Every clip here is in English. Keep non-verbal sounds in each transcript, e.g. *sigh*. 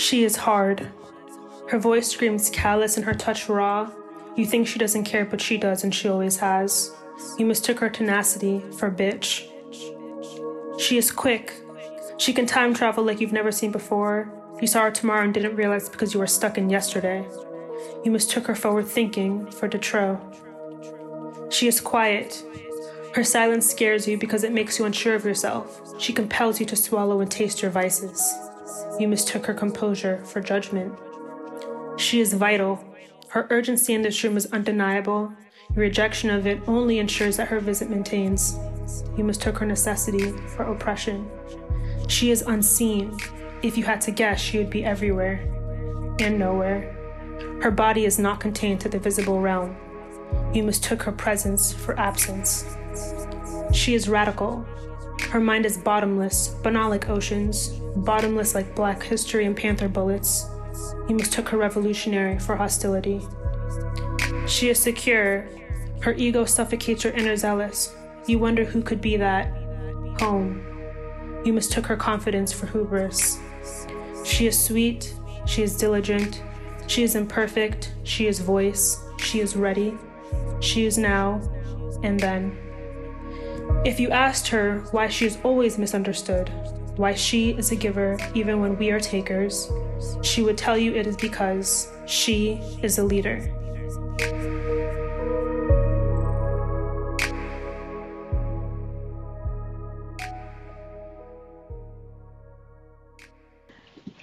She is hard. Her voice screams callous and her touch raw. You think she doesn't care, but she does, and she always has. You mistook her tenacity for bitch. She is quick. She can time travel like you've never seen before. You saw her tomorrow and didn't realize because you were stuck in yesterday. You mistook her forward thinking for Detro. She is quiet. Her silence scares you because it makes you unsure of yourself. She compels you to swallow and taste your vices. You mistook her composure for judgment. She is vital. Her urgency in this room is undeniable. Your rejection of it only ensures that her visit maintains. You mistook her necessity for oppression. She is unseen. If you had to guess, she would be everywhere and nowhere. Her body is not contained to the visible realm. You mistook her presence for absence. She is radical. Her mind is bottomless, but not like oceans, bottomless like black history and panther bullets. You mistook her revolutionary for hostility. She is secure. Her ego suffocates your inner zealous. You wonder who could be that home. You mistook her confidence for hubris. She is sweet. She is diligent. She is imperfect. She is voice. She is ready. She is now and then. If you asked her why she is always misunderstood, why she is a giver even when we are takers, she would tell you it is because she is a leader.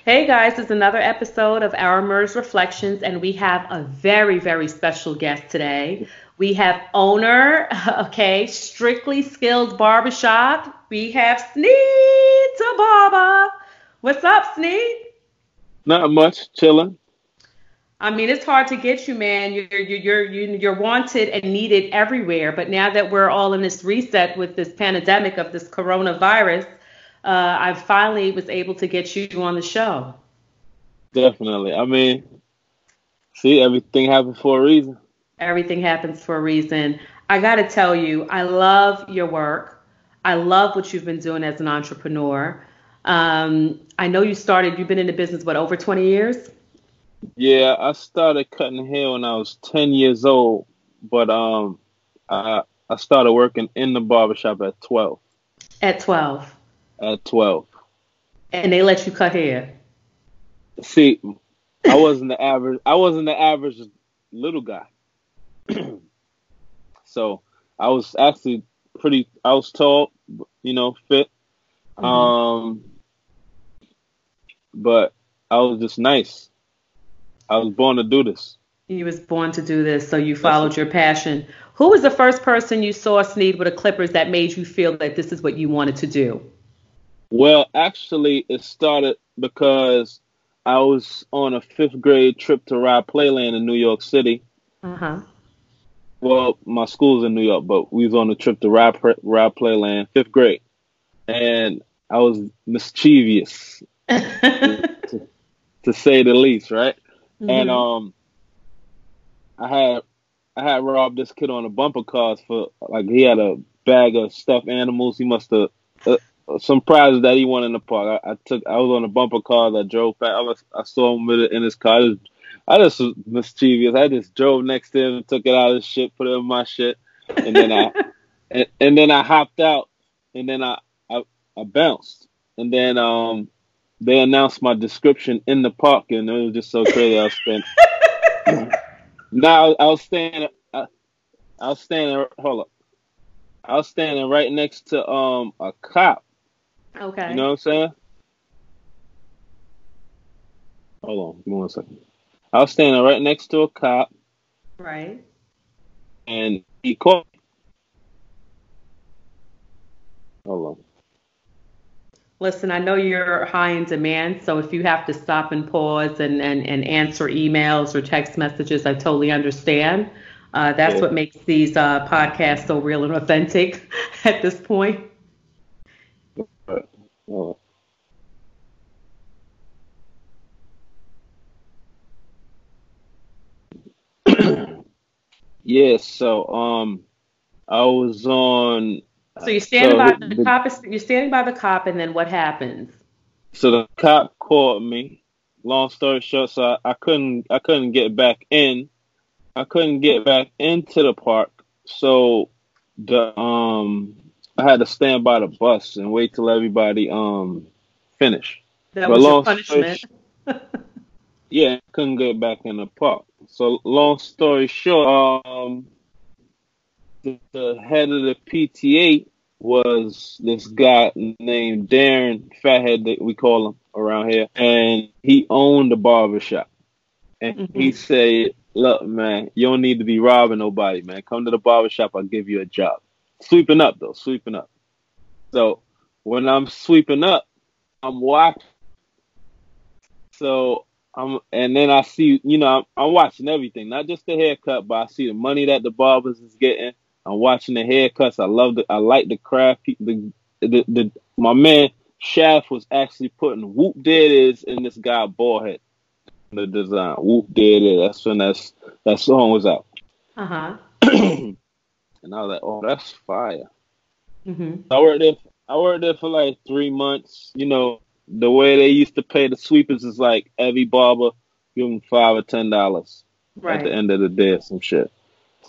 Hey guys, it's another episode of Our MERS Reflections, and we have a very, very special guest today. We have owner, *laughs* okay, Strictly Skilled Barbershop. We have Sneed. What's up, Sneed? Not much, chilling. I mean, it's hard to get you, man. You're you're you're you're wanted and needed everywhere. But now that we're all in this reset with this pandemic of this coronavirus, uh, I finally was able to get you on the show. Definitely. I mean, see, everything happens for a reason. Everything happens for a reason. I got to tell you, I love your work. I love what you've been doing as an entrepreneur. Um, I know you started, you've been in the business, what, over 20 years? Yeah, I started cutting hair when I was 10 years old, but um, I, I started working in the barbershop at 12. At 12? At 12. And they let you cut hair? See, I wasn't the average. I wasn't the average little guy. *clears throat* so I was actually pretty. I was tall, you know, fit. Mm-hmm. Um, but I was just nice. I was born to do this. You was born to do this, so you followed your passion. Who was the first person you saw Sneed with the clippers that made you feel that this is what you wanted to do? Well, actually, it started because I was on a fifth grade trip to Rye Playland in New York City. Uh huh. Well, my school's in New York, but we was on a trip to Rye, Rye Playland, fifth grade, and I was mischievous, to, *laughs* to, say the least, right? Mm-hmm. And um, I had I had robbed this kid on a bumper cars for like he had a bag of stuffed animals. He must have uh, some prizes that he won in the park. I, I, took I was on a bumper car I drove back. I, was, I saw him with it in his car. I just, I just was mischievous. I just drove next to him, took it out of his shit, put it in my shit, and then I *laughs* and, and, then I hopped out, and then I, I I bounced, and then um they announced my description in the park, and it was just so crazy. I was standing. *laughs* now I was standing. I, I was standing. Hold up. I was standing right next to um a cop Okay. You know what I'm saying? Hold on, give me one second. I was standing right next to a cop. Right. And he me. Hold on. Listen, I know you're high in demand, so if you have to stop and pause and, and, and answer emails or text messages, I totally understand. Uh, that's yeah. what makes these uh, podcasts so real and authentic *laughs* at this point. Yeah, so um I was on So you're standing so by the, the cop is, you're standing by the cop and then what happens? So the cop called me, long story short, so I, I couldn't I couldn't get back in. I couldn't get back into the park, so the um I had to stand by the bus and wait till everybody um finished. That was your punishment. Yeah, couldn't get back in the park. So long story short, um, the, the head of the PTA was this guy named Darren Fathead that we call him around here, and he owned a barbershop. And mm-hmm. he said, "Look, man, you don't need to be robbing nobody, man. Come to the barbershop, I'll give you a job. Sweeping up though, sweeping up. So when I'm sweeping up, I'm watching. So I'm, and then I see, you know, I'm, I'm watching everything, not just the haircut, but I see the money that the barbers is getting. I'm watching the haircuts. I love it. I like the craft. The, the, the, my man Shaft was actually putting whoop dead is in this guy bald head. The design whoop dead is. That's when that's that song was out. Uh huh. *clears throat* and I was like, oh, that's fire. Mm-hmm. I worked there. I worked there for like three months. You know, the way they used to pay the sweepers is like every barber give them five or ten dollars right. at the end of the day or some shit.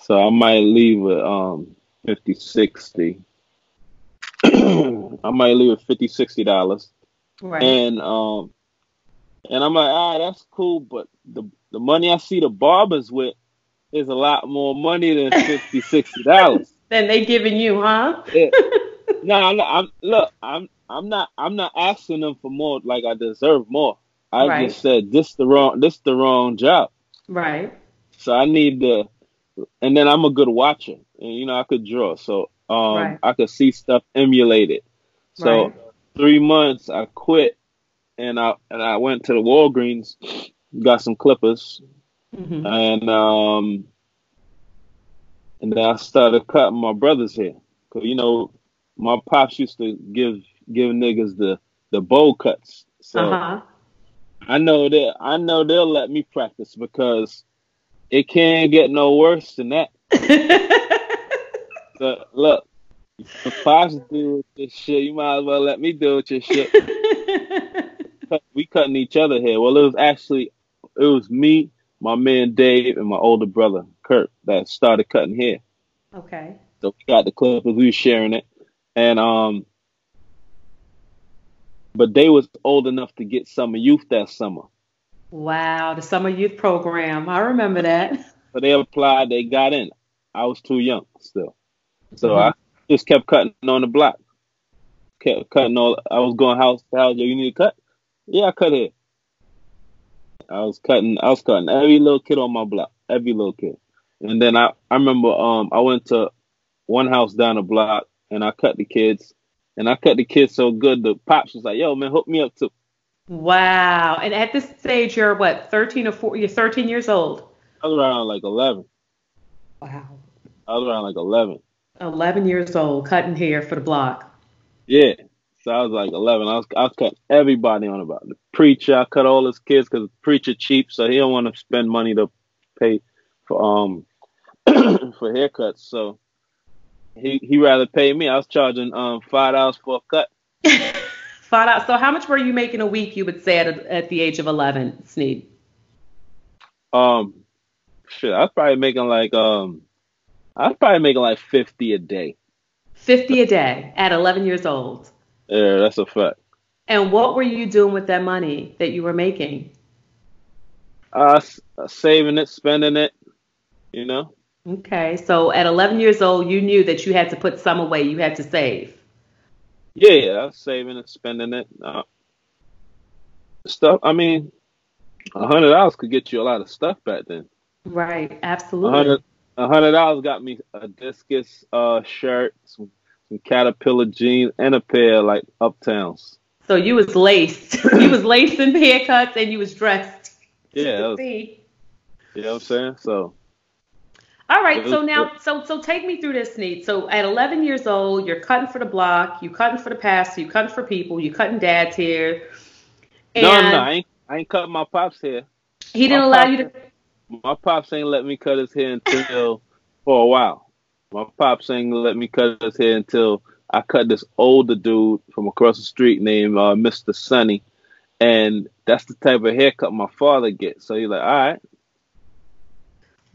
So I might leave with um 50, 60. *clears throat* I might leave with 50, 60 dollars. Right. And um and I'm like, ah, that's cool, but the the money I see the barbers with is a lot more money than 50, 60 dollars. *laughs* Than they giving you, huh? yeah. *laughs* No, I'm, I'm look, I'm I'm not I'm not asking them for more like I deserve more. I right. just said this the wrong this the wrong job. Right. So I need to and then I'm a good watcher, and you know I could draw, so um, right. I could see stuff emulated. So right. three months I quit, and I and I went to the Walgreens, got some clippers, mm-hmm. and um, and then I started cutting my brother's hair. Cause you know my pops used to give give niggas the the bowl cuts, so. Uh-huh. I know that I know they'll let me practice because it can't get no worse than that. *laughs* so, look, the Fox do this shit, you might as well let me do it your shit. *laughs* we cutting each other here. Well, it was actually it was me, my man Dave, and my older brother Kurt that started cutting hair. Okay. So we got the clippers, we were sharing it, and um, but they was old enough to get summer youth that summer. Wow, the summer youth program. I remember that. *laughs* So they applied, they got in. I was too young still. So mm-hmm. I just kept cutting on the block. Kept cutting all I was going house to house, you need to cut? Yeah, I cut it. I was cutting I was cutting every little kid on my block. Every little kid. And then I, I remember um I went to one house down the block and I cut the kids. And I cut the kids so good the pops was like, yo man, hook me up to Wow. And at this stage, you're what, 13 or 14? You're 13 years old. I was around like 11. Wow. I was around like 11. 11 years old, cutting hair for the block. Yeah. So I was like 11. I was, I was cutting everybody on about the preacher. I cut all his kids because preacher cheap, so he don't want to spend money to pay for um *clears throat* for haircuts. So he he rather pay me. I was charging um five dollars for a cut. *laughs* Find out. So, how much were you making a week? You would say at, at the age of eleven, Sneed. Um, shit, I was probably making like um, I was probably making like fifty a day. Fifty a day at eleven years old. Yeah, that's a fact. And what were you doing with that money that you were making? Uh, saving it, spending it, you know. Okay, so at 11 years old, you knew that you had to put some away. You had to save. Yeah, yeah, I was saving and spending it. Uh, stuff. I mean, a hundred dollars could get you a lot of stuff back then. Right, absolutely. A hundred dollars got me a discus uh, shirt, some, some caterpillar jeans, and a pair of, like uptowns. So you was laced. *laughs* you was laced in haircuts, and you was dressed. Yeah. Was, you know what I'm saying? So all right, so now, so so take me through this, Sneed. So at 11 years old, you're cutting for the block, you cutting for the pastor, you cutting for people, you cutting dad's hair. And no, no, I ain't, I ain't cutting my pops hair. He didn't my allow you to. My pops ain't let me cut his hair until for a while. My pops ain't let me cut his hair until I cut this older dude from across the street named uh, Mr. Sunny, and that's the type of haircut my father gets. So he's like, all right.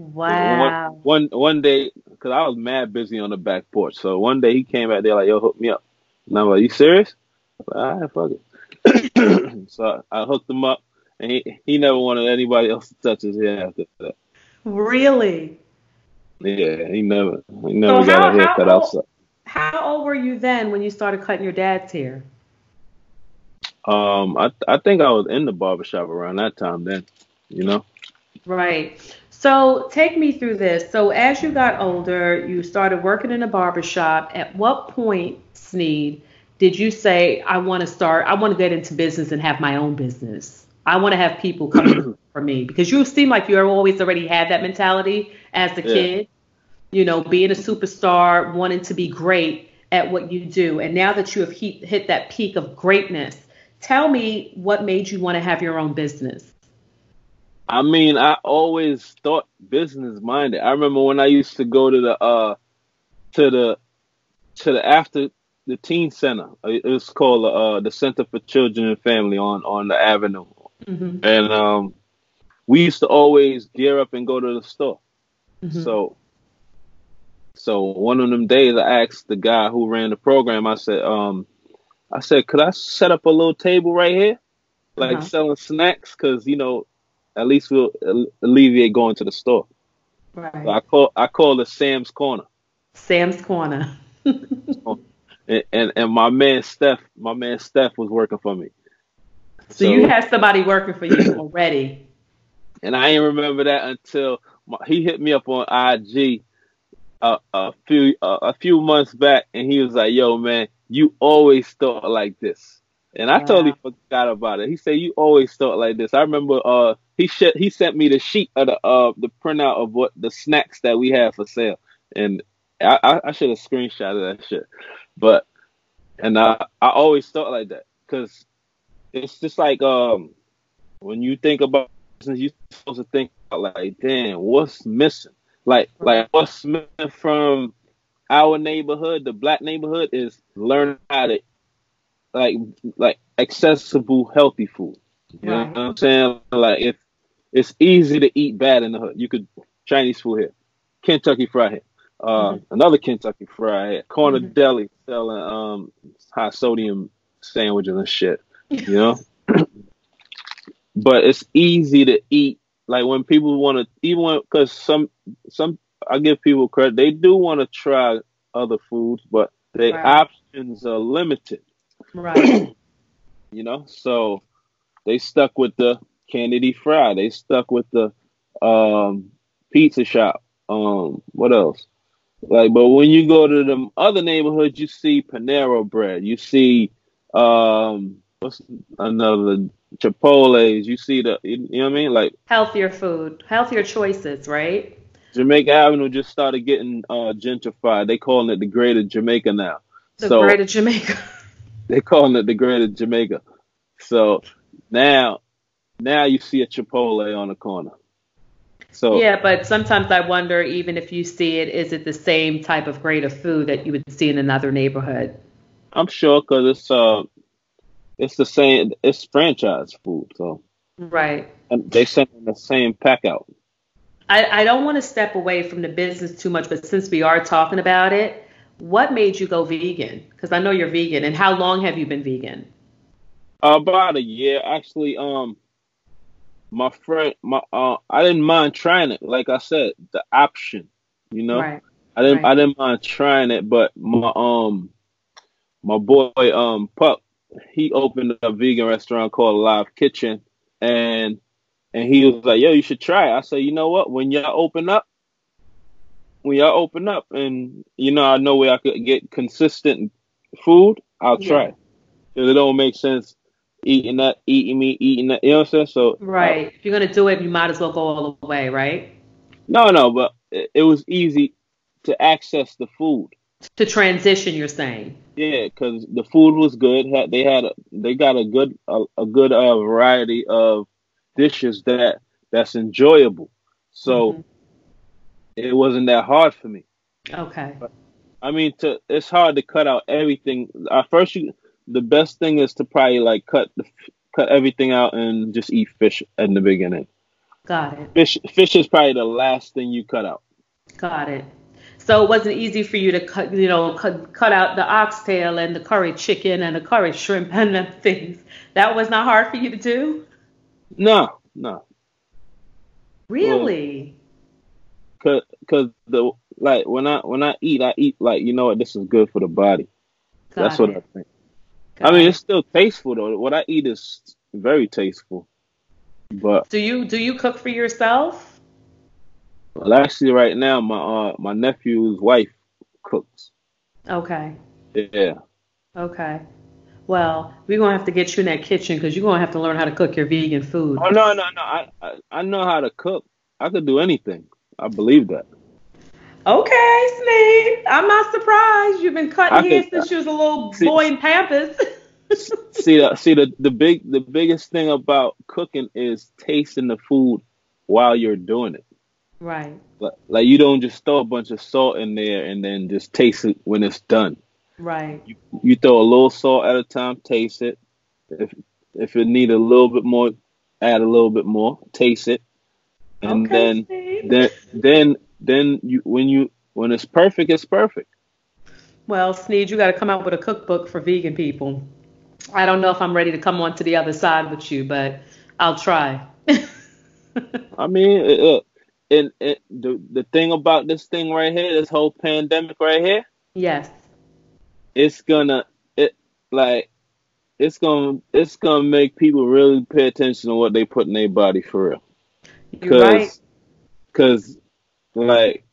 Wow. One one, one day, because I was mad busy on the back porch. So one day he came out there like, yo, hook me up. And I'm like, you serious? Like, all right, fuck it. *clears throat* so I hooked him up, and he, he never wanted anybody else to touch his hair after that. Really? Yeah, he never he never so got how, a haircut how old, outside. How old were you then when you started cutting your dad's hair? Um, I I think I was in the barbershop around that time then, you know. Right. So take me through this. So as you got older, you started working in a barbershop. At what point, Sneed, did you say, I want to start, I want to get into business and have my own business? I want to have people come *clears throat* for me because you seem like you always already had that mentality as a yeah. kid, you know, being a superstar, wanting to be great at what you do. And now that you have hit, hit that peak of greatness, tell me what made you want to have your own business. I mean, I always thought business minded. I remember when I used to go to the uh to the to the after the teen center. It was called uh the Center for Children and Family on on the Avenue, mm-hmm. and um we used to always gear up and go to the store. Mm-hmm. So so one of them days, I asked the guy who ran the program. I said, um, I said, could I set up a little table right here, like uh-huh. selling snacks? Because you know, at least we'll alleviate going to the store. Right. So I call I call it Sam's Corner. Sam's Corner. *laughs* and, and, and my man Steph, my man Steph was working for me. So, so you had somebody working for you *coughs* already. And I didn't remember that until my, he hit me up on IG a, a few a few months back, and he was like, "Yo, man, you always thought like this." And I totally forgot about it. He said, "You always thought like this." I remember uh, he sh- he sent me the sheet of the uh the printout of what the snacks that we have for sale, and I, I, I should have screenshotted that shit, but and I I always thought like that because it's just like um when you think about business, you're supposed to think about like, damn, what's missing? Like like what's missing from our neighborhood, the black neighborhood, is learn how to like like accessible healthy food. You right. know what I'm saying? Like if it's easy to eat bad in the hood. You could Chinese food here, Kentucky Fried here, uh, mm-hmm. another Kentucky Fried here, corner mm-hmm. deli selling um high sodium sandwiches and shit. You know, *laughs* *clears throat* but it's easy to eat. Like when people want to, even because some some I give people credit, they do want to try other foods, but their right. options are limited. Right. *clears throat* you know, so they stuck with the Kennedy Fry. They stuck with the um, pizza shop. Um, what else? Like, but when you go to the other neighborhoods, you see Panera bread. You see um, what's another Chipotle's. You see the, you know what I mean? Like healthier food, healthier choices, right? Jamaica Avenue just started getting uh, gentrified. They calling it the Greater Jamaica now. The so, Greater Jamaica. *laughs* they calling it the Greater Jamaica. So now, now you see a Chipotle on the corner. So yeah, but sometimes I wonder, even if you see it, is it the same type of grade of food that you would see in another neighborhood? I'm sure because it's uh, it's the same. It's franchise food, so right. And they send in the same pack out. I, I don't want to step away from the business too much, but since we are talking about it, what made you go vegan? Because I know you're vegan, and how long have you been vegan? About a year, actually. Um, my friend, my uh, I didn't mind trying it. Like I said, the option, you know, right. I didn't, right. I didn't mind trying it. But my um, my boy um Pup, he opened a vegan restaurant called Live Kitchen, and and he was like, "Yo, you should try." it. I said, "You know what? When y'all open up, when y'all open up, and you know, I know where I could get consistent food, I'll yeah. try. Because it don't make sense eating that, eating me, eating that. You know what I'm saying? So right, uh, if you're gonna do it, you might as well go all the way, right? No, no, but it, it was easy to access the food. To transition, you're saying? Yeah, because the food was good. They had a, they got a good a, a good uh, variety of dishes that that's enjoyable. So mm-hmm. it wasn't that hard for me. Okay. But, I mean, to it's hard to cut out everything. At first, you the best thing is to probably like cut the cut everything out and just eat fish in the beginning. Got it. Fish fish is probably the last thing you cut out. Got it. So it wasn't easy for you to cut, you know, cut, cut out the oxtail and the curry chicken and the curry shrimp *laughs* and the things. That was not hard for you to do. No, no. Really? Well, cause, cause the like when I when I eat, I eat like you know what this is good for the body. Got That's it. what I think. I mean, it's still tasteful though. What I eat is very tasteful. But do you do you cook for yourself? Well, actually, right now my uh my nephew's wife cooks. Okay. Yeah. Okay. Well, we're gonna have to get you in that kitchen because you're gonna have to learn how to cook your vegan food. Oh no no no! I, I I know how to cook. I could do anything. I believe that. Okay, Sneed. I'm not surprised. You've been cutting hair since you was a little see, boy in Pampers. *laughs* see the see the, the big the biggest thing about cooking is tasting the food while you're doing it. Right. Like, like you don't just throw a bunch of salt in there and then just taste it when it's done. Right. You, you throw a little salt at a time, taste it. If if it need a little bit more, add a little bit more, taste it, and okay, then Steve. then then then you when you when it's perfect, it's perfect. Well, Sneed, you got to come out with a cookbook for vegan people. I don't know if I'm ready to come on to the other side with you, but I'll try. *laughs* I mean, uh, and, and the the thing about this thing right here, this whole pandemic right here. Yes. It's gonna it like it's gonna it's gonna make people really pay attention to what they put in their body for real. You're right. Cause like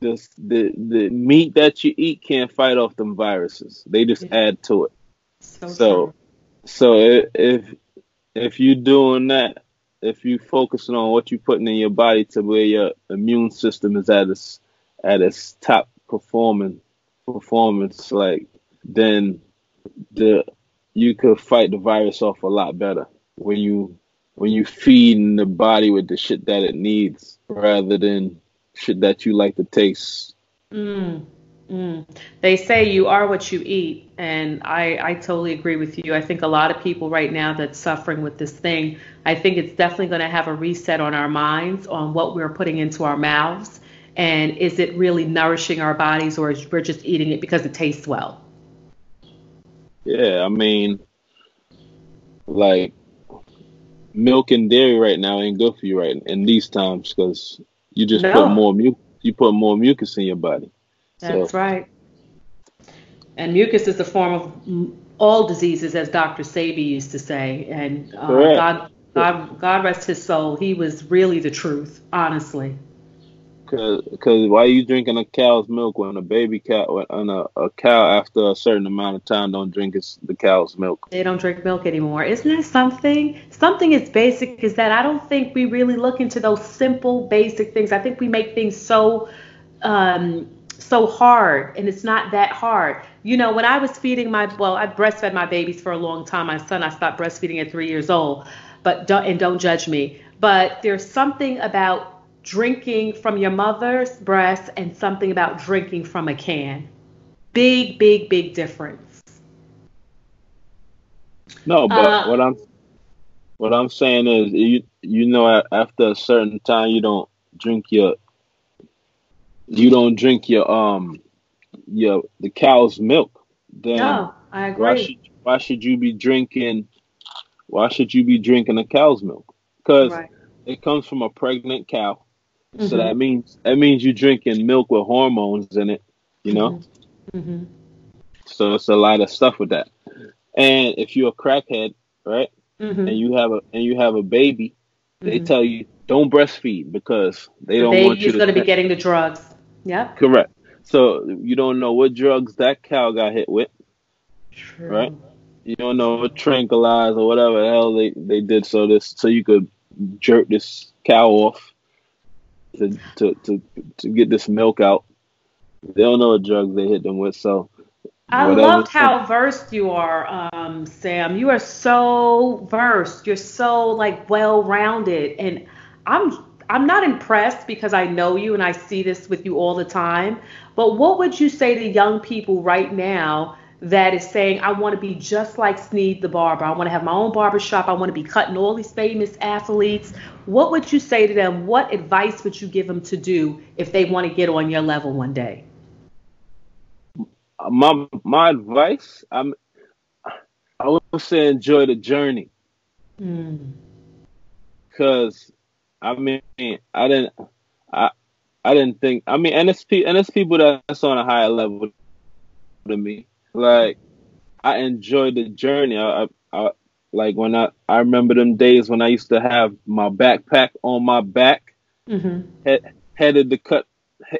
this the the meat that you eat can't fight off them viruses. They just yeah. add to it. So so, so if if you're doing that, if you focusing on what you're putting in your body to where your immune system is at its at its top performing performance, like then the you could fight the virus off a lot better when you when you feeding the body with the shit that it needs rather than shit that you like to taste. Mm. Mm. They say you are what you eat, and I, I totally agree with you. I think a lot of people right now that's suffering with this thing, I think it's definitely going to have a reset on our minds on what we're putting into our mouths, and is it really nourishing our bodies, or is we're just eating it because it tastes well? Yeah, I mean, like milk and dairy right now ain't good for you right in these times because you just no. put more mu- you put more mucus in your body. That's so. right. And mucus is a form of all diseases, as Dr. Sebi used to say. And uh, God, God, God rest his soul. He was really the truth, honestly. Because cause why are you drinking a cow's milk when a baby cow and a, a cow after a certain amount of time don't drink its, the cow's milk? They don't drink milk anymore. Isn't that something? Something as basic as that. I don't think we really look into those simple, basic things. I think we make things so um, so hard and it's not that hard. You know, when I was feeding my well, I breastfed my babies for a long time. My son, I stopped breastfeeding at three years old, but don't and don't judge me. But there's something about drinking from your mother's breast and something about drinking from a can. Big, big, big difference. No, but uh, what I'm what I'm saying is you you know after a certain time you don't drink your you don't drink your um your the cow's milk, then no, I agree. Why should why should you be drinking? Why should you be drinking a cow's milk? Because right. it comes from a pregnant cow, mm-hmm. so that means that means you're drinking milk with hormones in it. You know. Mm-hmm. Mm-hmm. So it's a lot of stuff with that. And if you're a crackhead, right, mm-hmm. and you have a and you have a baby, they mm-hmm. tell you don't breastfeed because they the don't want you to. going to be getting the drugs. Yeah. Correct. So you don't know what drugs that cow got hit with. True. Right? You don't know what tranquilizer or whatever the hell they, they did so this so you could jerk this cow off to to to, to get this milk out. They don't know what drugs they hit them with, so I loved how versed you are, um, Sam. You are so versed. You're so like well rounded, and I'm I'm not impressed because I know you and I see this with you all the time. But what would you say to young people right now that is saying, I want to be just like Sneed the barber. I want to have my own barbershop. I want to be cutting all these famous athletes. What would you say to them? What advice would you give them to do if they want to get on your level one day? My my advice, I'm I would say enjoy the journey. Because mm. I mean, I didn't I I didn't think I mean and it's and it's people that's on a higher level than me. Like I enjoy the journey. I, I, I like when I I remember them days when I used to have my backpack on my back, mm-hmm. head, headed to cut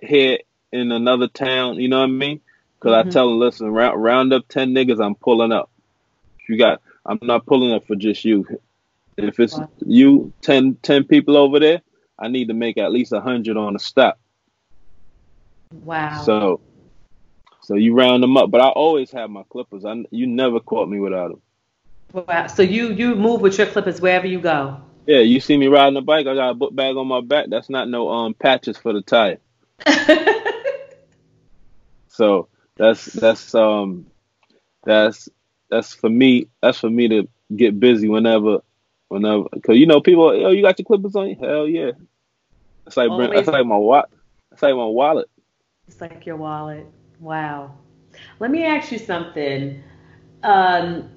hair in another town. You know what I mean? Because mm-hmm. I tell them, listen, round round up ten niggas, I'm pulling up. You got, I'm not pulling up for just you. If it's wow. you, 10, 10 people over there, I need to make at least a hundred on the stop. Wow. So so you round them up, but I always have my clippers. I you never caught me without them. Wow. So you you move with your clippers wherever you go. Yeah, you see me riding a bike. I got a book bag on my back. That's not no um patches for the tire. *laughs* so that's that's um that's that's for me. That's for me to get busy whenever, whenever. Cause you know people. Oh, you got your clippers on you? Hell yeah. It's like Always. that's like my wallet. It's like my wallet. It's like your wallet. Wow. Let me ask you something. Um,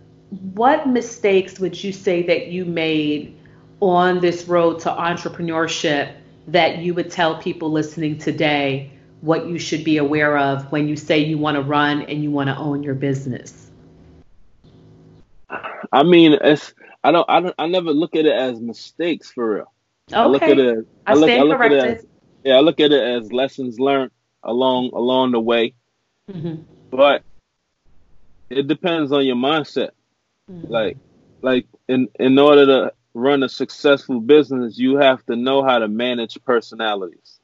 what mistakes would you say that you made on this road to entrepreneurship that you would tell people listening today what you should be aware of when you say you want to run and you want to own your business? I mean, it's I don't I don't I never look at it as mistakes for real. Okay. I look at it. I, I look, I look at it as, yeah, I look at it as lessons learned along along the way. Mm-hmm. But it depends on your mindset. Mm-hmm. Like, like in in order to run a successful business, you have to know how to manage personalities.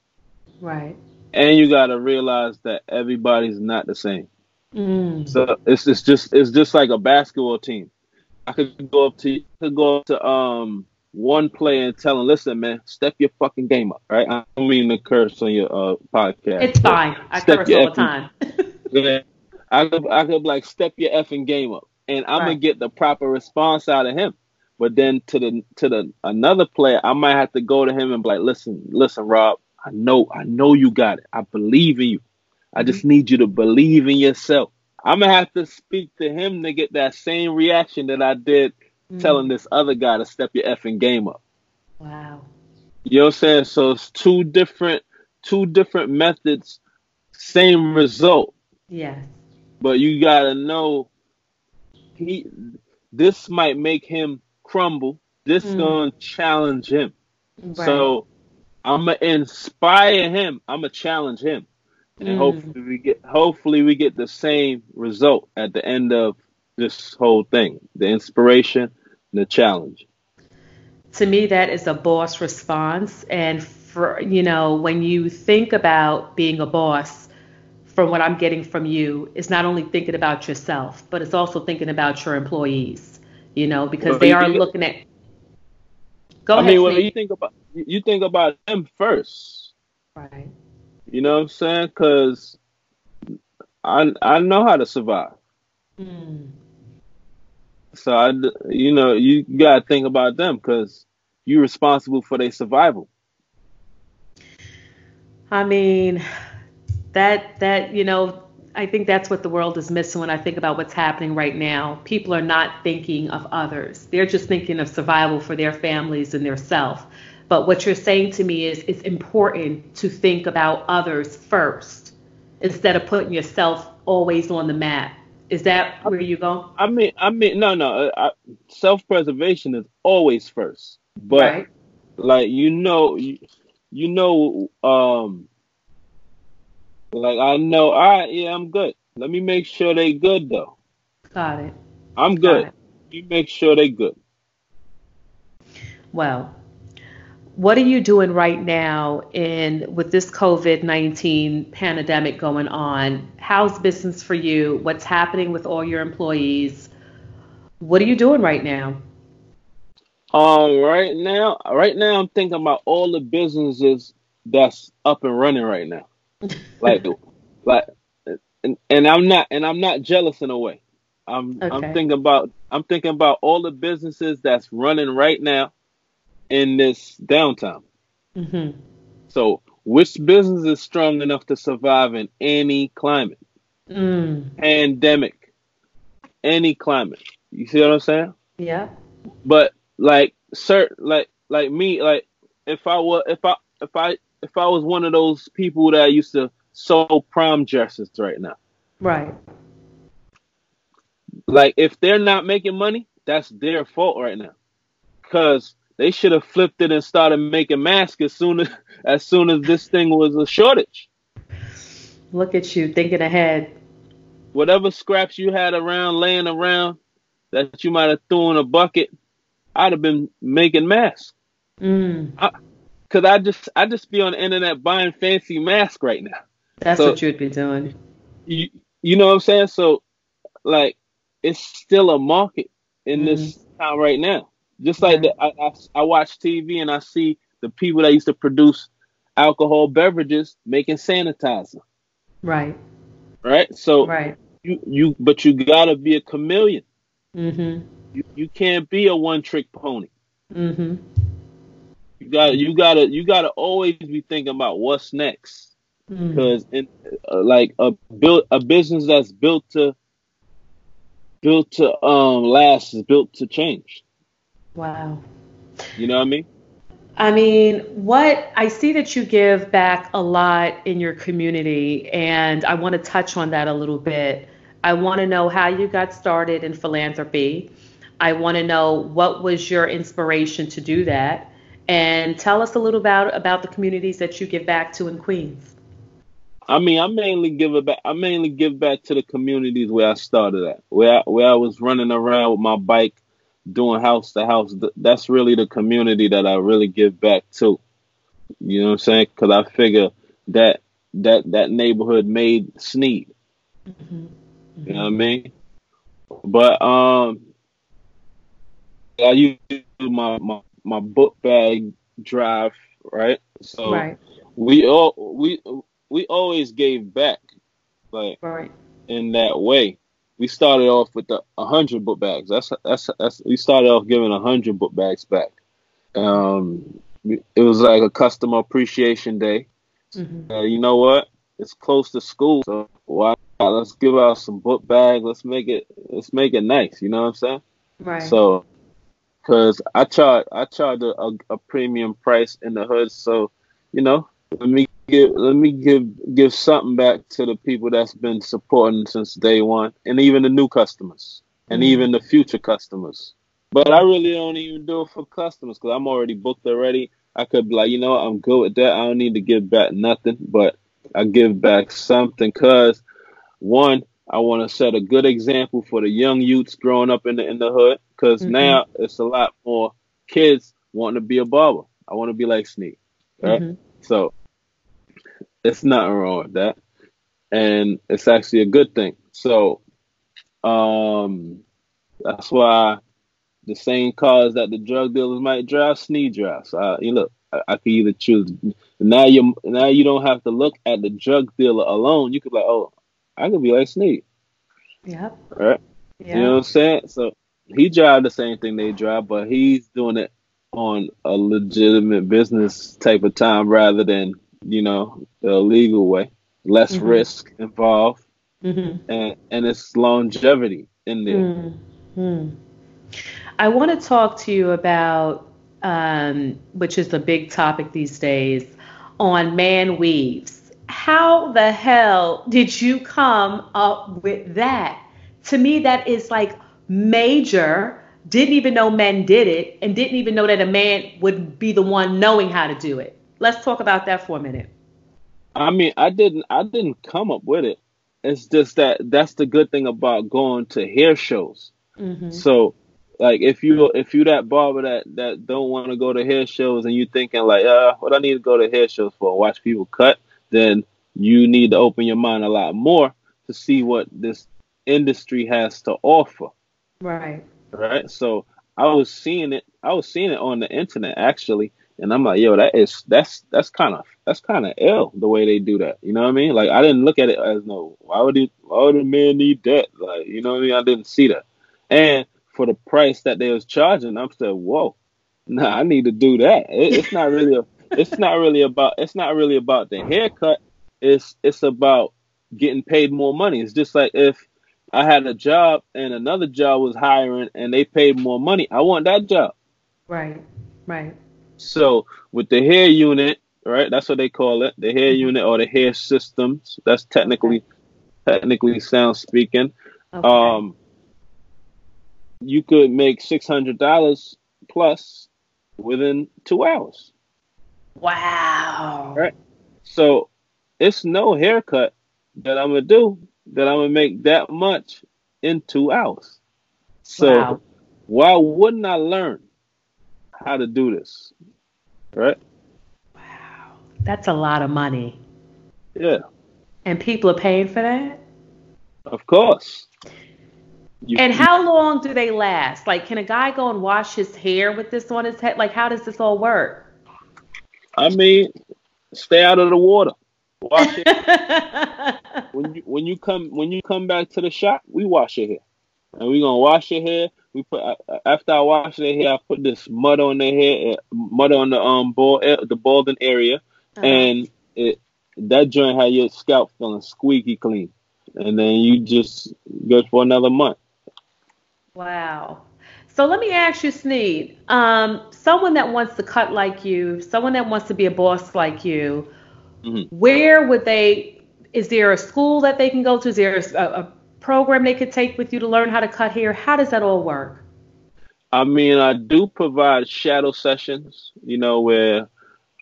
Right. And you got to realize that everybody's not the same. Mm. So it's it's just it's just like a basketball team. I could go up to could go up to um one player and tell him, listen, man, step your fucking game up, right? I don't mean to curse on your uh, podcast. It's fine. I curse all the time. *laughs* I could, I could like step your effing game up, and I'm right. gonna get the proper response out of him. But then to the to the another player, I might have to go to him and be like, listen, listen, Rob, I know, I know you got it. I believe in you. I just mm-hmm. need you to believe in yourself. I'm gonna have to speak to him to get that same reaction that I did mm-hmm. telling this other guy to step your effing game up. Wow. You know what I'm saying? So it's two different two different methods, same result. Yes. But you gotta know he this might make him crumble. This mm. gonna challenge him. Right. So I'm gonna inspire him. I'm gonna challenge him, and mm. hopefully we get hopefully we get the same result at the end of this whole thing: the inspiration, the challenge. To me, that is a boss response, and for you know when you think about being a boss from what I'm getting from you is not only thinking about yourself, but it's also thinking about your employees, you know, because well, they are looking at. Go I ahead. I mean, well, you think about you think about them first, right? You know what I'm saying? Because I I know how to survive. Mm. So I, you know, you gotta think about them because you're responsible for their survival. I mean, that that you know I think that's what the world is missing when I think about what's happening right now. People are not thinking of others. They're just thinking of survival for their families and their self. But what you're saying to me is it's important to think about others first instead of putting yourself always on the map. Is that where you go? I mean, I mean, no, no. I, self-preservation is always first, but right. like you know, you, you know, um, like I know, all right, yeah, I'm good. Let me make sure they good though. Got it. I'm good. You make sure they good. Well, what are you doing right now in with this COVID-19 pandemic going on? How's business for you? What's happening with all your employees? What are you doing right now? Um, right now, right now I'm thinking about all the businesses that's up and running right now like like and, and I'm not and I'm not jealous in a way. I'm okay. I'm thinking about I'm thinking about all the businesses that's running right now in this downtime. Mm-hmm. So which business is strong enough to survive in any climate, mm. pandemic, any climate? You see what I'm saying? Yeah. But like, sir, like like me, like if I were if I if I if I was one of those people that used to sew prom dresses right now. Right. Like if they're not making money, that's their fault right now. Cause they should have flipped it and started making masks as soon as *laughs* as soon as this thing was a shortage. Look at you thinking ahead. Whatever scraps you had around laying around that you might have thrown in a bucket, I'd have been making masks. Mm. I, Cause I just I just be on the internet buying fancy masks right now. That's so, what you'd be doing. You you know what I'm saying? So like it's still a market in mm. this time right now. Just like yeah. the, I, I, I watch TV and I see the people that used to produce alcohol beverages making sanitizer. Right. Right. So right. You you but you gotta be a chameleon. Mm-hmm. You you can't be a one trick pony. Mm-hmm. You got you gotta you gotta always be thinking about what's next because mm-hmm. in uh, like a build a business that's built to built to um last is built to change. Wow. You know what I mean? I mean, what I see that you give back a lot in your community, and I want to touch on that a little bit. I want to know how you got started in philanthropy. I want to know what was your inspiration to do that, and tell us a little about about the communities that you give back to in Queens. I mean, I mainly give it back. I mainly give back to the communities where I started at, where I, where I was running around with my bike, doing house to house. That's really the community that I really give back to. You know what I'm saying? Because I figure that that that neighborhood made Sneed. Mm-hmm. Mm-hmm. You know what I mean? But um, I use my my my book bag drive, right? So right. we all we we always gave back, like right. in that way. We started off with the hundred book bags. That's that's that's. We started off giving hundred book bags back. Um, it was like a customer appreciation day. Mm-hmm. Uh, you know what? It's close to school, so why let's give out some book bags. Let's make it let's make it nice. You know what I'm saying? Right. So, cause I charge I charge a, a, a premium price in the hood, so you know let me give let me give give something back to the people that's been supporting since day one, and even the new customers, and mm-hmm. even the future customers. But I really don't even do it for customers because I'm already booked already. I could be like, you know, what, I'm good with that. I don't need to give back nothing, but I give back something because one, I want to set a good example for the young youths growing up in the in the hood because mm-hmm. now it's a lot more kids wanting to be a barber. I want to be like Sneed, right? Mm-hmm. So it's nothing wrong with that, and it's actually a good thing. So, um, that's why the same cars that the drug dealers might drive, Sneed drives. So I, you look, I, I can either choose. Now you now you don't have to look at the drug dealer alone. You could like, oh, I could be like Sneed. Yep. Right. You know what I'm saying? So he drive the same thing they drive, but he's doing it on a legitimate business type of time rather than you know, the illegal way, less mm-hmm. risk involved, mm-hmm. and and it's longevity in there. Mm-hmm. I want to talk to you about, um, which is a big topic these days, on man weaves. How the hell did you come up with that? To me, that is like major. Didn't even know men did it, and didn't even know that a man would be the one knowing how to do it let's talk about that for a minute. I mean, I didn't I didn't come up with it. It's just that that's the good thing about going to hair shows. Mm-hmm. So, like if you if you that barber that that don't want to go to hair shows and you thinking like, uh, what I need to go to hair shows for, watch people cut, then you need to open your mind a lot more to see what this industry has to offer. Right. Right. So I was seeing it. I was seeing it on the internet actually, And I'm like, yo, that is that's that's kind of that's kind of ill the way they do that. You know what I mean? Like I didn't look at it as no, why would he, why would a man need that? Like you know what I mean? I didn't see that. And for the price that they was charging, I'm still whoa, nah, I need to do that. It, it's not really a, it's not really about it's not really about the haircut. It's it's about getting paid more money. It's just like if I had a job and another job was hiring and they paid more money, I want that job. Right. Right. So with the hair unit, right? That's what they call it, the hair unit or the hair systems. That's technically okay. technically sound speaking. Okay. Um, you could make six hundred dollars plus within two hours. Wow. Right. So it's no haircut that I'm gonna do that I'm gonna make that much in two hours. So wow. why wouldn't I learn how to do this? Right? Wow. That's a lot of money. Yeah. And people are paying for that? Of course. You, and how long do they last? Like, can a guy go and wash his hair with this on his head? Like, how does this all work? I mean, stay out of the water. Wash it. *laughs* when you when you come when you come back to the shop, we wash your hair, and we gonna wash your hair. We put after I wash their hair, I put this mud on their hair, eh, mud on the um bald eh, the balding area, uh-huh. and it that joint had your scalp feeling squeaky clean, and then you just go for another month. Wow. So let me ask you, Sneed, um, someone that wants to cut like you, someone that wants to be a boss like you, mm-hmm. where would they? Is there a school that they can go to? Is there a, a program they could take with you to learn how to cut hair? How does that all work? I mean, I do provide shadow sessions. You know, where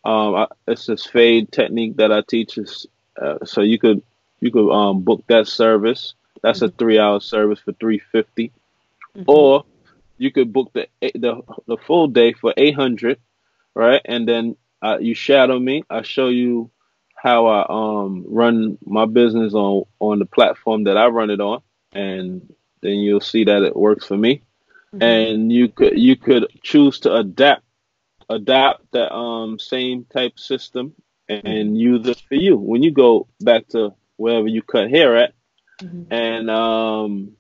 um, I, it's this fade technique that I teach. Uh, so you could you could um, book that service. That's mm-hmm. a three hour service for three fifty, mm-hmm. or you could book the the the full day for eight hundred, right? And then uh, you shadow me. I show you how I um run my business on on the platform that I run it on, and then you'll see that it works for me. Mm-hmm. And you could you could choose to adapt adapt that um same type system and mm-hmm. use it for you when you go back to wherever you cut hair at, mm-hmm. and um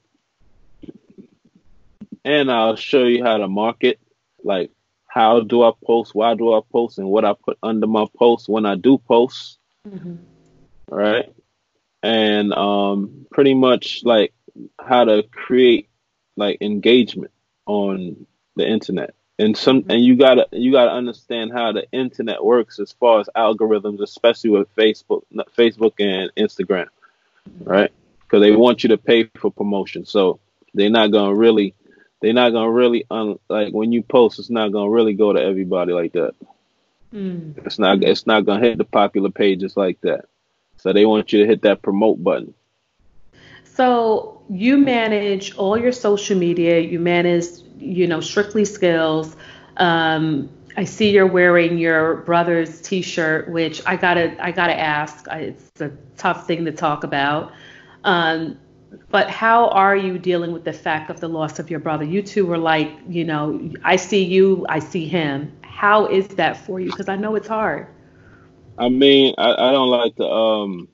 and I'll show you how to market, like how do I post, why do I post, and what I put under my post when I do post. Mm-hmm. Right. And um, pretty much like how to create like engagement on the internet. And some and you gotta you gotta understand how the internet works as far as algorithms, especially with Facebook, Facebook and Instagram, right? Because they want you to pay for promotion, so they're not gonna really they're not gonna really un, like when you post, it's not gonna really go to everybody like that. Mm. It's not it's not gonna hit the popular pages like that. So they want you to hit that promote button. So you manage all your social media. You manage, you know, strictly skills. Um, I see you're wearing your brother's T-shirt, which I gotta I gotta ask. It's a tough thing to talk about. Um, but how are you dealing with the fact of the loss of your brother? You two were like, you know, I see you, I see him. How is that for you? Because I know it's hard. I mean, I, I don't like to um,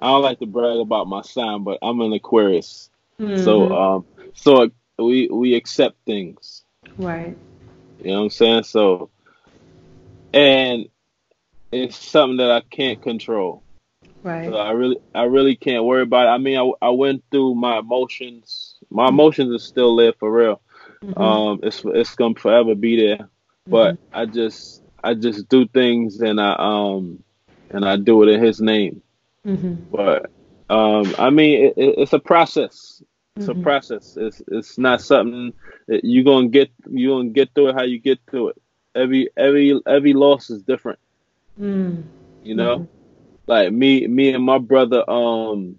I don't like to brag about my sign, but I'm an Aquarius, mm-hmm. so um, so we we accept things. Right. You know what I'm saying? So, and it's something that I can't control. Right. So I really, I really can't worry about it. I mean, I, I went through my emotions. My emotions are still there for real. Mm-hmm. Um, it's it's gonna forever be there. But mm-hmm. I just, I just do things and I um, and I do it in His name. Mm-hmm. But um, I mean, it, it, it's a process. It's a mm-hmm. process. It's it's not something that you're gonna get. You're gonna get through it how you get through it. Every every every loss is different. Mm. You know mm-hmm like me me and my brother um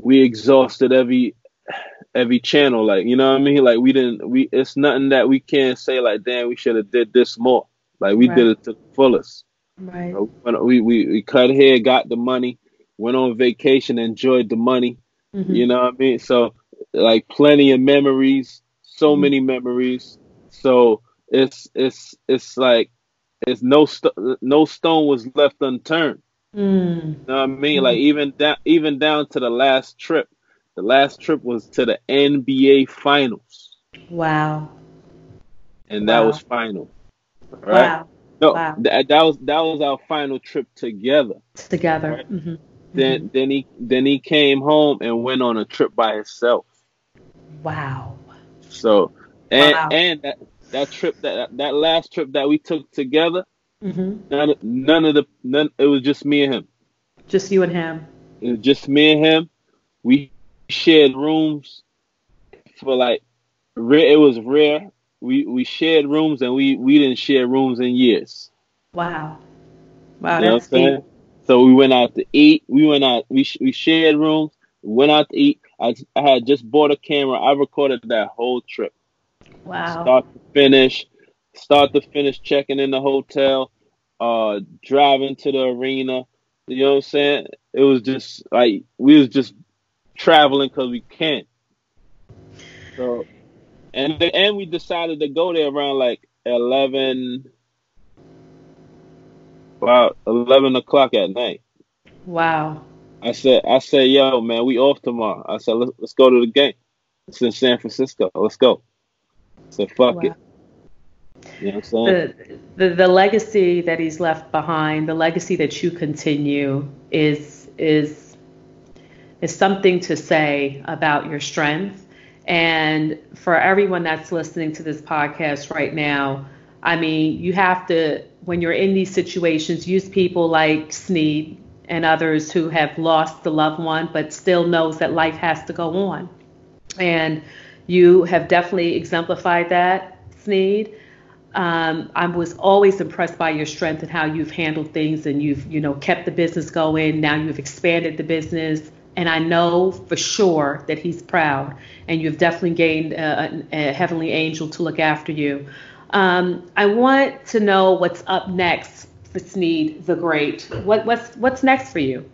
we exhausted every every channel like you know what i mean like we didn't we it's nothing that we can't say like damn we should have did this more like we right. did it to the fullest right we, we we cut hair got the money went on vacation enjoyed the money mm-hmm. you know what i mean so like plenty of memories so mm-hmm. many memories so it's it's it's like it's no st- no stone was left unturned. Mm. You know what I mean? Mm. Like even down even down to the last trip. The last trip was to the NBA finals. Wow. And that wow. was final. Right? Wow. No, wow. that, that was that was our final trip together. Together. Right? Mm-hmm. Then mm-hmm. then he then he came home and went on a trip by himself. Wow. So and wow. and that that trip that that last trip that we took together, mm-hmm. none, none of the none it was just me and him. Just you and him. It was just me and him. We shared rooms for like it was rare we we shared rooms and we we didn't share rooms in years. Wow, wow, you that's deep. So we went out to eat. We went out. We we shared rooms. Went out to eat. I I had just bought a camera. I recorded that whole trip. Wow. Start to finish. Start to finish. Checking in the hotel. Uh, driving to the arena. You know what I'm saying? It was just like we was just traveling because we can't. So and the, and we decided to go there around like eleven, about eleven o'clock at night. Wow. I said, I said, yo, man, we off tomorrow. I said, let's let's go to the game. It's in San Francisco. Let's go. I said, fuck wow. it. You know what I'm? The, the the legacy that he's left behind, the legacy that you continue, is is is something to say about your strength and for everyone that's listening to this podcast right now, I mean, you have to, when you're in these situations, use people like Sneed and others who have lost the loved one, but still knows that life has to go on. And you have definitely exemplified that, Sneed. Um, I was always impressed by your strength and how you've handled things, and you've, you know, kept the business going. Now you've expanded the business and I know for sure that he's proud, and you've definitely gained a, a heavenly angel to look after you. Um, I want to know what's up next for Sneed the Great. What, what's what's next for you?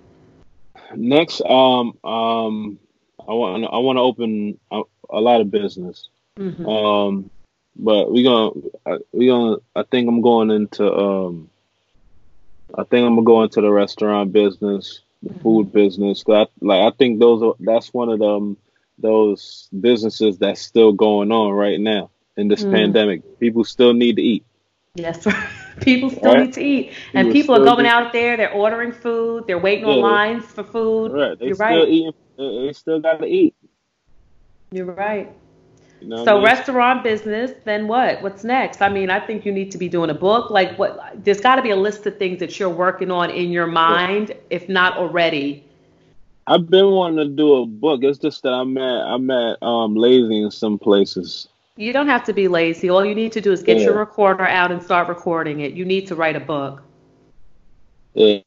Next, um, um, I want I want to open a, a, lot of business. Mm-hmm. Um, but we gonna we gonna I think I'm going into um, I think I'm gonna go into the restaurant business the food business. I, like I think those are that's one of them those businesses that's still going on right now in this mm. pandemic. People still need to eat. Yes, *laughs* people still right? need to eat, and people, people are going out there. They're ordering food. They're waiting yeah. on lines for food. Right, they You're still right. eating. They still got to eat. You're right. You know so I mean? restaurant business, then what? What's next? I mean, I think you need to be doing a book. Like what? There's got to be a list of things that you're working on in your mind, if not already. I've been wanting to do a book. It's just that I'm at I'm at um, lazy in some places. You don't have to be lazy. All you need to do is get yeah. your recorder out and start recording it. You need to write a book. Yeah,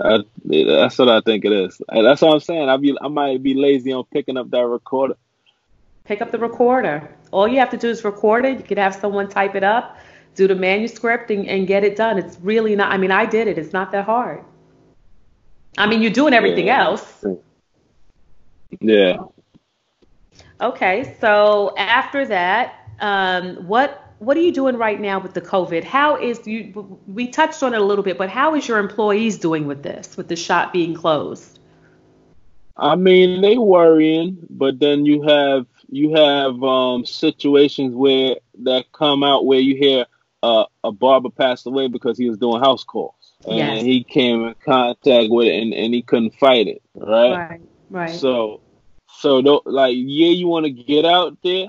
I, that's what I think it is. That's what I'm saying. I be I might be lazy on picking up that recorder pick up the recorder. All you have to do is record it. You could have someone type it up, do the manuscript, and, and get it done. It's really not, I mean, I did it. It's not that hard. I mean, you're doing everything yeah. else. Yeah. Okay, so after that, um, what what are you doing right now with the COVID? How is you? We touched on it a little bit, but how is your employees doing with this, with the shop being closed? I mean, they worrying, but then you have you have um, situations where that come out where you hear uh, a barber passed away because he was doing house calls and yes. he came in contact with it and, and he couldn't fight it, right? Right, right. So, so like, yeah, you want to get out there,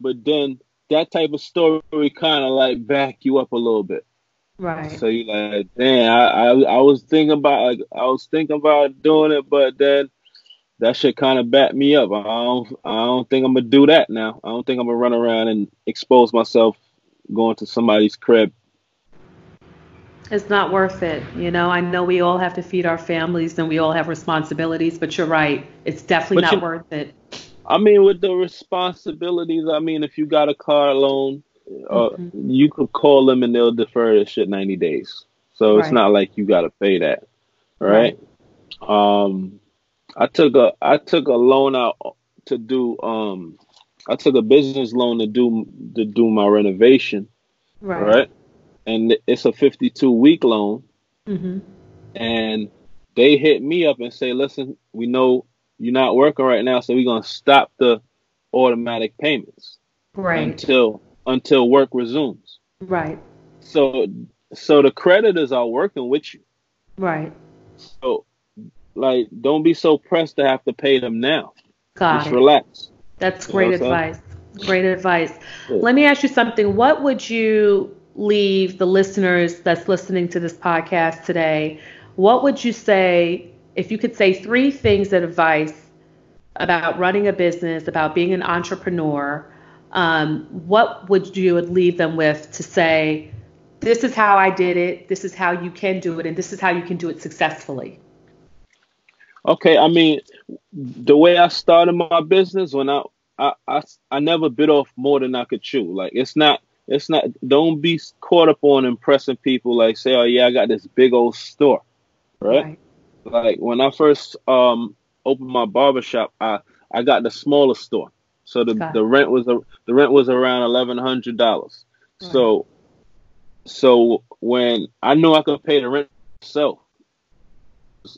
but then that type of story kind of like back you up a little bit. Right. So you like, damn, I, I I was thinking about like I was thinking about doing it, but then that should kind of back me up. I don't, I don't think I'm gonna do that now. I don't think I'm gonna run around and expose myself going to somebody's crib. It's not worth it. You know, I know we all have to feed our families and we all have responsibilities, but you're right. It's definitely but not you, worth it. I mean, with the responsibilities, I mean, if you got a car loan, uh, mm-hmm. you could call them and they'll defer the shit 90 days. So right. it's not like you got to pay that, right? right? Um, I took a I took a loan out to do um I took a business loan to do to do my renovation. Right. Right. And it's a 52 week loan. Mm-hmm. And they hit me up and say, listen, we know you're not working right now, so we're gonna stop the automatic payments. Right. Until until work resumes. Right. So so the creditors are working with you. Right. So like don't be so pressed to have to pay them now. Got Just it. relax. That's great advice. Great advice. Yeah. Let me ask you something. What would you leave the listeners that's listening to this podcast today? What would you say if you could say three things of advice about running a business, about being an entrepreneur? Um, what would you would leave them with to say, this is how I did it, this is how you can do it, and this is how you can do it successfully? Okay, I mean, the way I started my business when I I, I, I never bit off more than I could chew. Like it's not it's not don't be caught up on impressing people like say, Oh yeah, I got this big old store. Right? right. Like when I first um opened my barbershop, I I got the smaller store. So the, the rent was a, the rent was around eleven hundred dollars. Right. So so when I knew I could pay the rent myself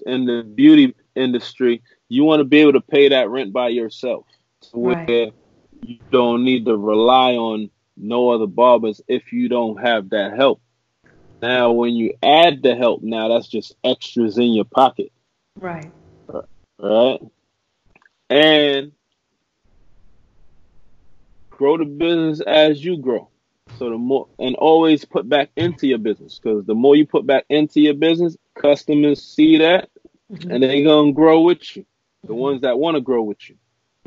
and the beauty industry, you want to be able to pay that rent by yourself right. where you don't need to rely on no other barbers if you don't have that help. Now, when you add the help, now that's just extras in your pocket. Right. Right. And grow the business as you grow. So the more, and always put back into your business because the more you put back into your business, customers see that mm-hmm. and they're going to grow with you. The mm-hmm. ones that want to grow with you.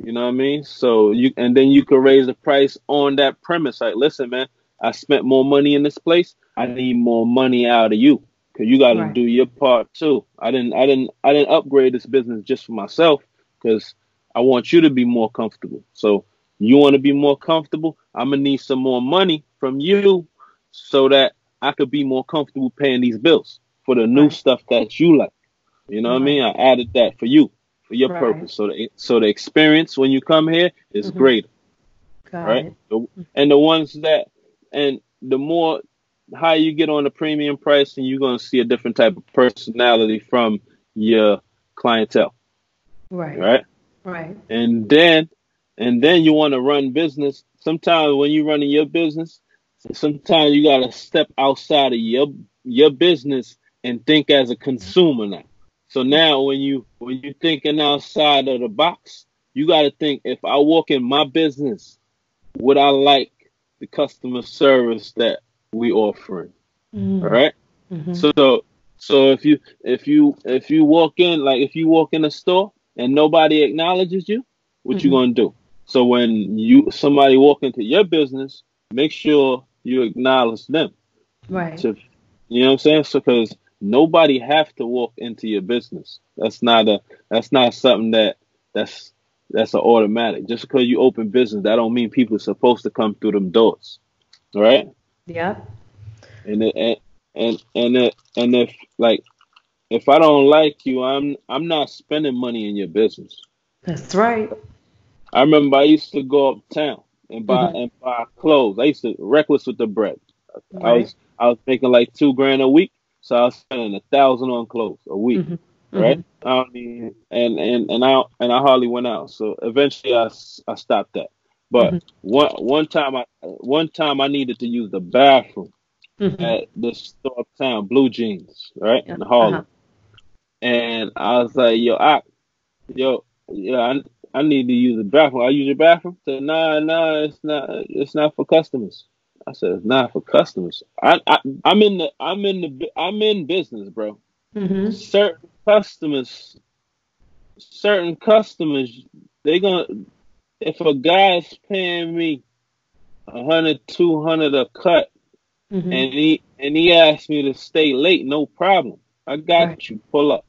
You know what I mean? So you and then you can raise the price on that premise. Like, listen, man, I spent more money in this place. I need more money out of you because you got to right. do your part too. I didn't, I didn't, I didn't upgrade this business just for myself because I want you to be more comfortable. So you want to be more comfortable. I'm gonna need some more money from you so that I could be more comfortable paying these bills for the new right. stuff that you like. You know right. what I mean? I added that for you for your right. purpose. So the so the experience when you come here is mm-hmm. greater. Got right? The, and the ones that and the more higher you get on the premium price, and you're gonna see a different type of personality from your clientele. Right. Right. Right. And then and then you want to run business. Sometimes when you're running your business, sometimes you gotta step outside of your your business and think as a consumer now. So now when you when you're thinking outside of the box, you got to think if I walk in my business, would I like the customer service that we offering? Mm-hmm. All right? mm-hmm. So so if you if you if you walk in like if you walk in a store and nobody acknowledges you, what mm-hmm. you gonna do? So when you somebody walk into your business, make sure you acknowledge them. Right. You know what I'm saying? So because nobody have to walk into your business. That's not a that's not something that that's that's an automatic. Just because you open business, that don't mean people are supposed to come through them doors. right? Yeah. And it, and and and it, and if like if I don't like you, I'm I'm not spending money in your business. That's right. I remember I used to go uptown and buy mm-hmm. and buy clothes. I used to reckless with the bread. Right. I was I was making like two grand a week. So I was spending a thousand on clothes a week, mm-hmm. right? Mm-hmm. I mean, and and and I and I hardly went out. So eventually, I, I stopped that. But mm-hmm. one one time I one time I needed to use the bathroom mm-hmm. at the store uptown, Blue Jeans, right in Harlem, uh-huh. and I was like, "Yo, I, yo, yeah, I, I need to use the bathroom. I use your bathroom." So nah, nah, it's not. It's not for customers. I said it's not for customers. I, I I'm in the I'm in the I'm in business, bro. Mm-hmm. Certain customers, certain customers, they gonna if a guy's paying me a hundred, two hundred a cut, mm-hmm. and he and he asked me to stay late, no problem. I got right. you. Pull up.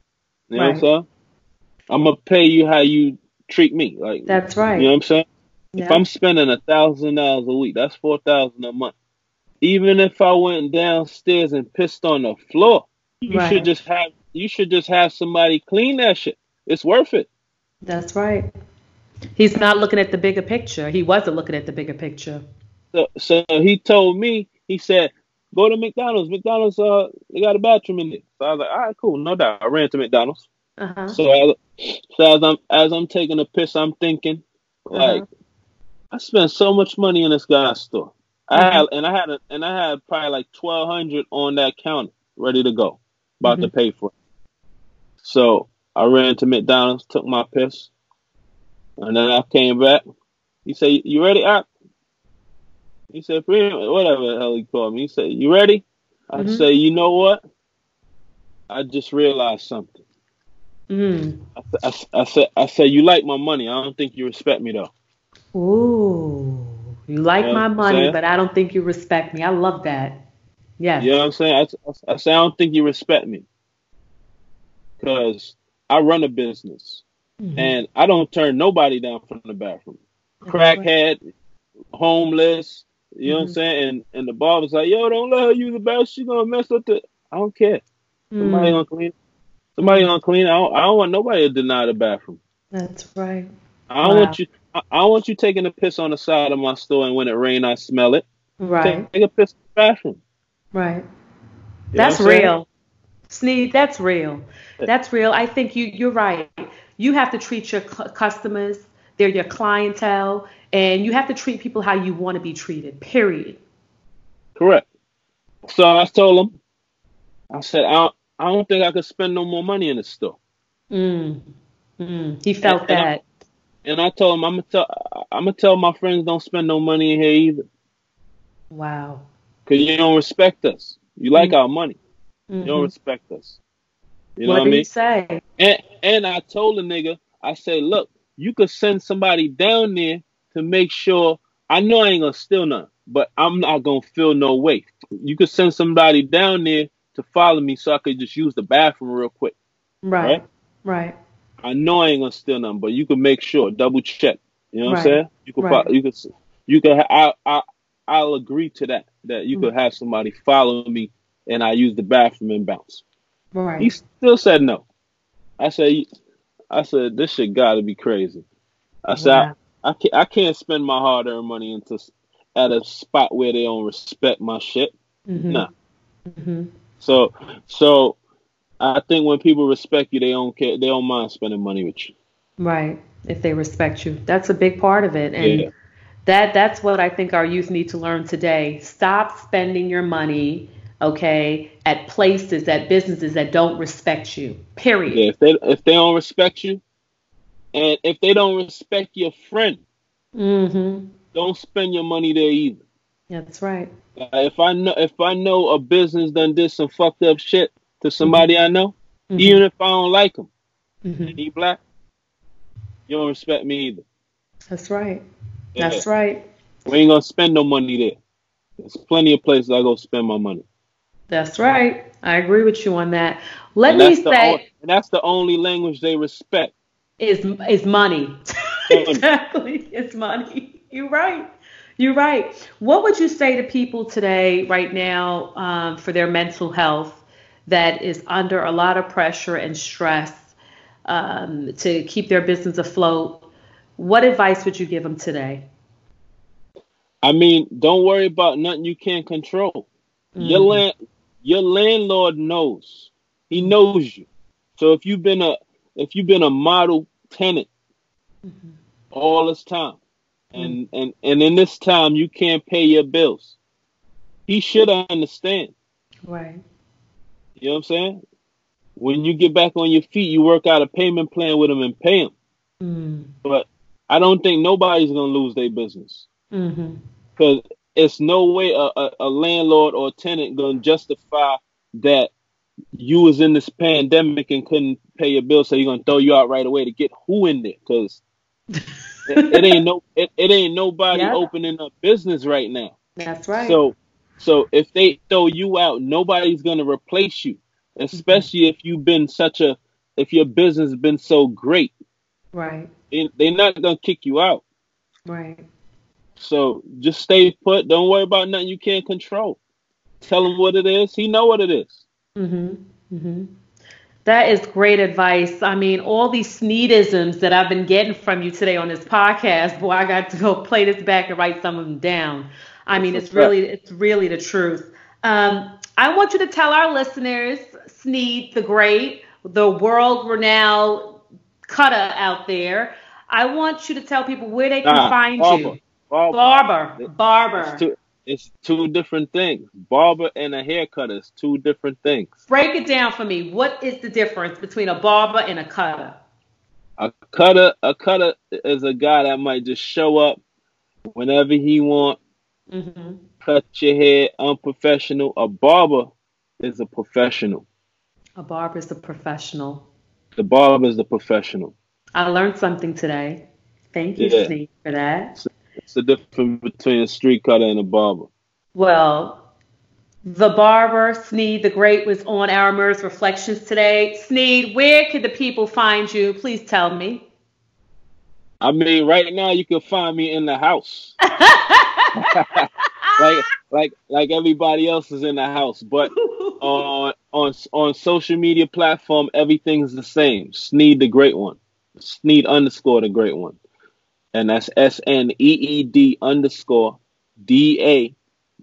You right. know what I'm saying? I'm gonna pay you how you treat me. Like that's right. You know what I'm saying? Yeah. If I'm spending a thousand dollars a week, that's four thousand a month. Even if I went downstairs and pissed on the floor, you right. should just have you should just have somebody clean that shit. It's worth it. That's right. He's not looking at the bigger picture. He wasn't looking at the bigger picture. So, so he told me He said, go to McDonald's. McDonald's, uh, they got a bathroom in there. So I was like, all right, cool, no doubt. I ran to McDonald's. Uh-huh. So, as, so as I'm as I'm taking a piss, I'm thinking, like, uh-huh. I spent so much money in this guy's store. I mm-hmm. had and I had a, and I had probably like twelve hundred on that counter ready to go, about mm-hmm. to pay for it. So I ran to McDonald's, took my piss, and then I came back. He said, "You ready?" I, he said, "Whatever the hell he called me." He said, "You ready?" I mm-hmm. say, "You know what? I just realized something." Mm. I, I, I, said, "I said you like my money. I don't think you respect me though." Ooh, you like you know my money, but I don't think you respect me. I love that. Yeah. You know what I'm saying? I, I, I say I don't think you respect me because I run a business mm-hmm. and I don't turn nobody down from the bathroom. Crackhead, homeless, you know mm-hmm. what I'm mm-hmm. saying? And and the barber's like, yo, don't let her use the bathroom. She's gonna mess up the. I don't care. Somebody mm. gonna clean. Somebody gonna clean. I don't, I don't want nobody to deny the bathroom. That's right. I don't wow. want you. I, I want you taking a piss on the side of my store, and when it rain, I smell it. Right. Take, take a piss in the bathroom. Right. You that's real. Sneed, that's real. That's real. I think you you're right. You have to treat your customers, they're your clientele, and you have to treat people how you want to be treated. Period. Correct. So I told him, I said, I don't, I don't think I could spend no more money in the store. Mm. Mm. He felt and, that. And and I told him, I'm gonna tell, I'm gonna tell my friends don't spend no money in here either. Wow. Cause you don't respect us. You like mm-hmm. our money. You don't mm-hmm. respect us. You know what, what I mean? say? And and I told the nigga, I said, look, you could send somebody down there to make sure. I know I ain't gonna steal none, but I'm not gonna feel no way. You could send somebody down there to follow me so I could just use the bathroom real quick. Right. Right. right. I know I ain't gonna steal none, but you could make sure, double check. You know what right. I'm saying? You could, right. you could, you could. I, I, I'll agree to that. That you mm-hmm. could have somebody follow me, and I use the bathroom and bounce. Right. He still said no. I said, I said this shit got to be crazy. I said. I, I can't I can't spend my hard earned money into at a spot where they don't respect my shit. Mm-hmm. Nah. Mm-hmm. So so I think when people respect you, they don't care. They don't mind spending money with you. Right. If they respect you, that's a big part of it. And yeah that that's what I think our youth need to learn today. Stop spending your money, okay, at places, at businesses that don't respect you. Period. Yeah, if they if they don't respect you, and if they don't respect your friend, mm-hmm. don't spend your money there either. Yeah, that's right. Uh, if I know if I know a business done did some fucked up shit to somebody mm-hmm. I know, mm-hmm. even if I don't like him, mm-hmm. he black, you don't respect me either. That's right. That's right. We ain't gonna spend no money there. There's plenty of places I go spend my money. That's right. I agree with you on that. Let me say, only, and that's the only language they respect. Is is *laughs* money. exactly, it's money. You're right. You're right. What would you say to people today, right now, um, for their mental health that is under a lot of pressure and stress um, to keep their business afloat? What advice would you give them today? I mean, don't worry about nothing you can't control. Mm. Your land, your landlord knows. He knows you. So if you've been a if you've been a model tenant mm-hmm. all this time, and mm. and and in this time you can't pay your bills, he should understand. Right. You know what I'm saying? When you get back on your feet, you work out a payment plan with them and pay them. Mm. But I don't think nobody's gonna lose their business because mm-hmm. it's no way a, a, a, landlord or a tenant gonna justify that you was in this pandemic and couldn't pay your bill, so you're gonna throw you out right away to get who in there? Because *laughs* it, it, ain't no it, it ain't nobody yeah. opening up business right now. That's right. So so if they throw you out, nobody's gonna replace you, especially if you've been such a if your business has been so great. Right they, are not gonna kick you out. Right. So just stay put. Don't worry about nothing you can't control. Tell him what it is. He know what it is. Mhm. Mhm. That is great advice. I mean, all these Sneedisms that I've been getting from you today on this podcast, boy, I got to go play this back and write some of them down. I mean, it's really it's really the truth. Um, I want you to tell our listeners, Sneed the Great, the world renowned cutter out there. I want you to tell people where they can find barber, you. Barber. Barber. Barber. It's two, it's two different things. Barber and a hair cutter is two different things. Break it down for me. What is the difference between a barber and a cutter? A cutter, a cutter is a guy that might just show up whenever he want, mm-hmm. cut your hair, unprofessional. A barber is a professional. A barber is a professional. The barber is the professional. I learned something today. Thank you, yeah. Steve, for that. It's the difference between a street cutter and a barber. Well, the barber, Sneed the Great, was on our MERS Reflections today. Sneed, where could the people find you? Please tell me. I mean, right now you can find me in the house. *laughs* *laughs* like like like everybody else is in the house, but *laughs* on on on social media platform everything's the same. Sneed the Great One. Sneed underscore the Great One and that's S N E E D underscore D A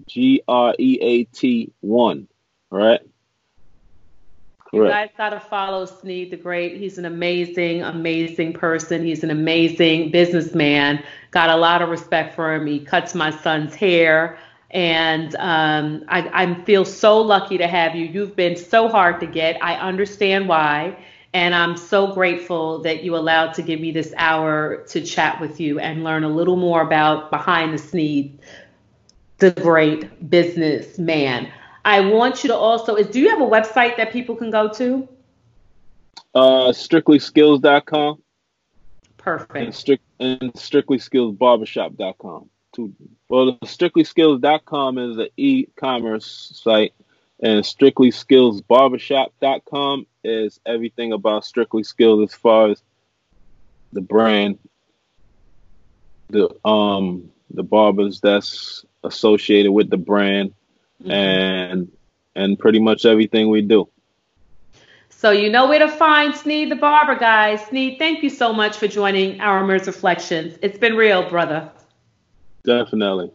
G R E A T one. Right? You guys gotta follow Sneed the Great. He's an amazing, amazing person. He's an amazing businessman. Got a lot of respect for him. He cuts my son's hair. And um, I, I feel so lucky to have you. You've been so hard to get. I understand why. And I'm so grateful that you allowed to give me this hour to chat with you and learn a little more about behind the scenes, the great businessman. I want you to also is do you have a website that people can go to? Uh strictlyskills.com. Perfect. And, strict, and strictlyskillsbarbershop.com. Well, strictlyskills.com is an e-commerce site and strictlyskillsbarbershop.com is everything about Strictly Skills as far as the brand, the um the barbers that's associated with the brand, mm-hmm. and and pretty much everything we do. So you know where to find Sneed the Barber, guys. Sneed, thank you so much for joining our MERS Reflections. It's been real, brother. Definitely.